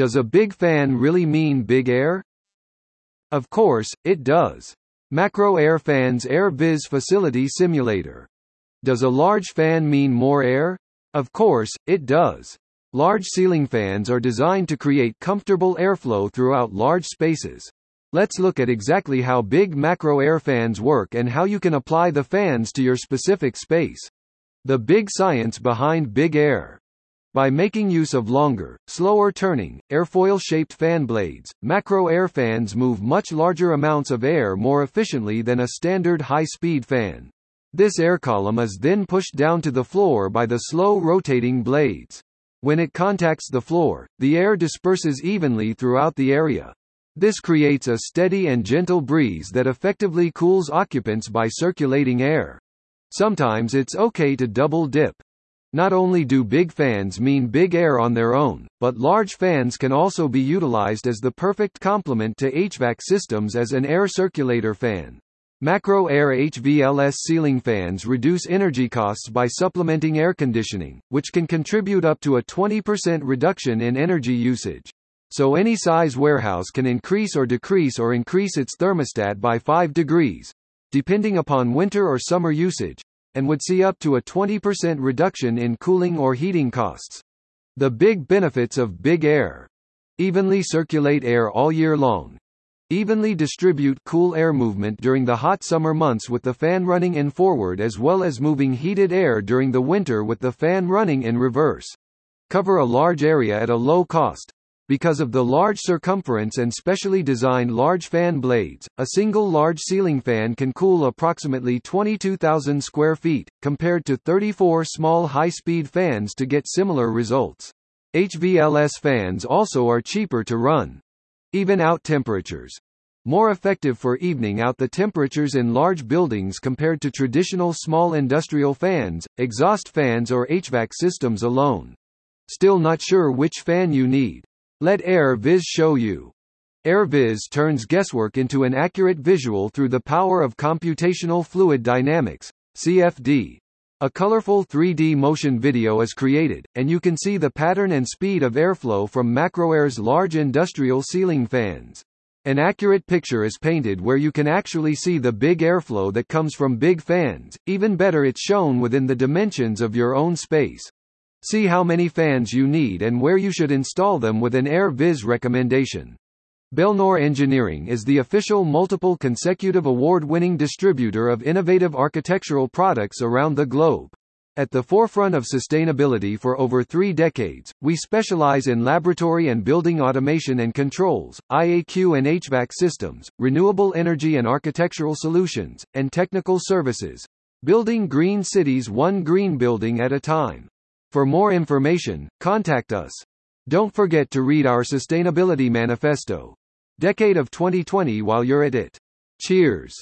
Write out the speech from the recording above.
Does a big fan really mean big air? Of course, it does. Macro Air Fan's Air Viz Facility Simulator. Does a large fan mean more air? Of course, it does. Large ceiling fans are designed to create comfortable airflow throughout large spaces. Let's look at exactly how big macro air fans work and how you can apply the fans to your specific space. The big science behind big air. By making use of longer, slower turning, airfoil-shaped fan blades, macro air fans move much larger amounts of air more efficiently than a standard high-speed fan. This air column is then pushed down to the floor by the slow rotating blades. When it contacts the floor, the air disperses evenly throughout the area. This creates a steady and gentle breeze that effectively cools occupants by circulating air. Sometimes it's okay to double dip. Not only do big fans mean big air on their own, but large fans can also be utilized as the perfect complement to HVAC systems as an air circulator fan. Macro Air HVLS ceiling fans reduce energy costs by supplementing air conditioning, which can contribute up to a 20% reduction in energy usage. So any size warehouse can increase or decrease or increase its thermostat by 5 degrees, depending upon winter or summer usage, and would see up to a 20% reduction in cooling or heating costs. The big benefits of big air. Evenly circulate air all year long, Evenly distribute cool air movement during the hot summer months with the fan running in forward as well as moving heated air during the winter with the fan running in reverse. Cover a large area at a low cost. Because of the large circumference and specially designed large fan blades, a single large ceiling fan can cool approximately 22,000 square feet, compared to 34 small high-speed fans to get similar results. HVLS fans also are cheaper to run. Even out temperatures. More effective for evening out the temperatures in large buildings compared to traditional small industrial fans, exhaust fans or HVAC systems alone. Still not sure which fan you need? Let Air Viz show you. AirViz turns guesswork into an accurate visual through the power of computational fluid dynamics, CFD. A colorful 3D motion video is created, and you can see the pattern and speed of airflow from Macroair's large industrial ceiling fans. An accurate picture is painted where you can actually see the big airflow that comes from big fans, even better it's shown within the dimensions of your own space. See how many fans you need and where you should install them with an Air Viz recommendation. Belnor Engineering is the official multiple consecutive award-winning distributor of innovative architectural products around the globe. At the forefront of sustainability for over three decades, we specialize in laboratory and building automation and controls, IAQ and HVAC systems, renewable energy and architectural solutions, and technical services. Building green cities one green building at a time. For more information, contact us. Don't forget to read our Sustainability Manifesto. Decade of 2020 while you're at it. Cheers.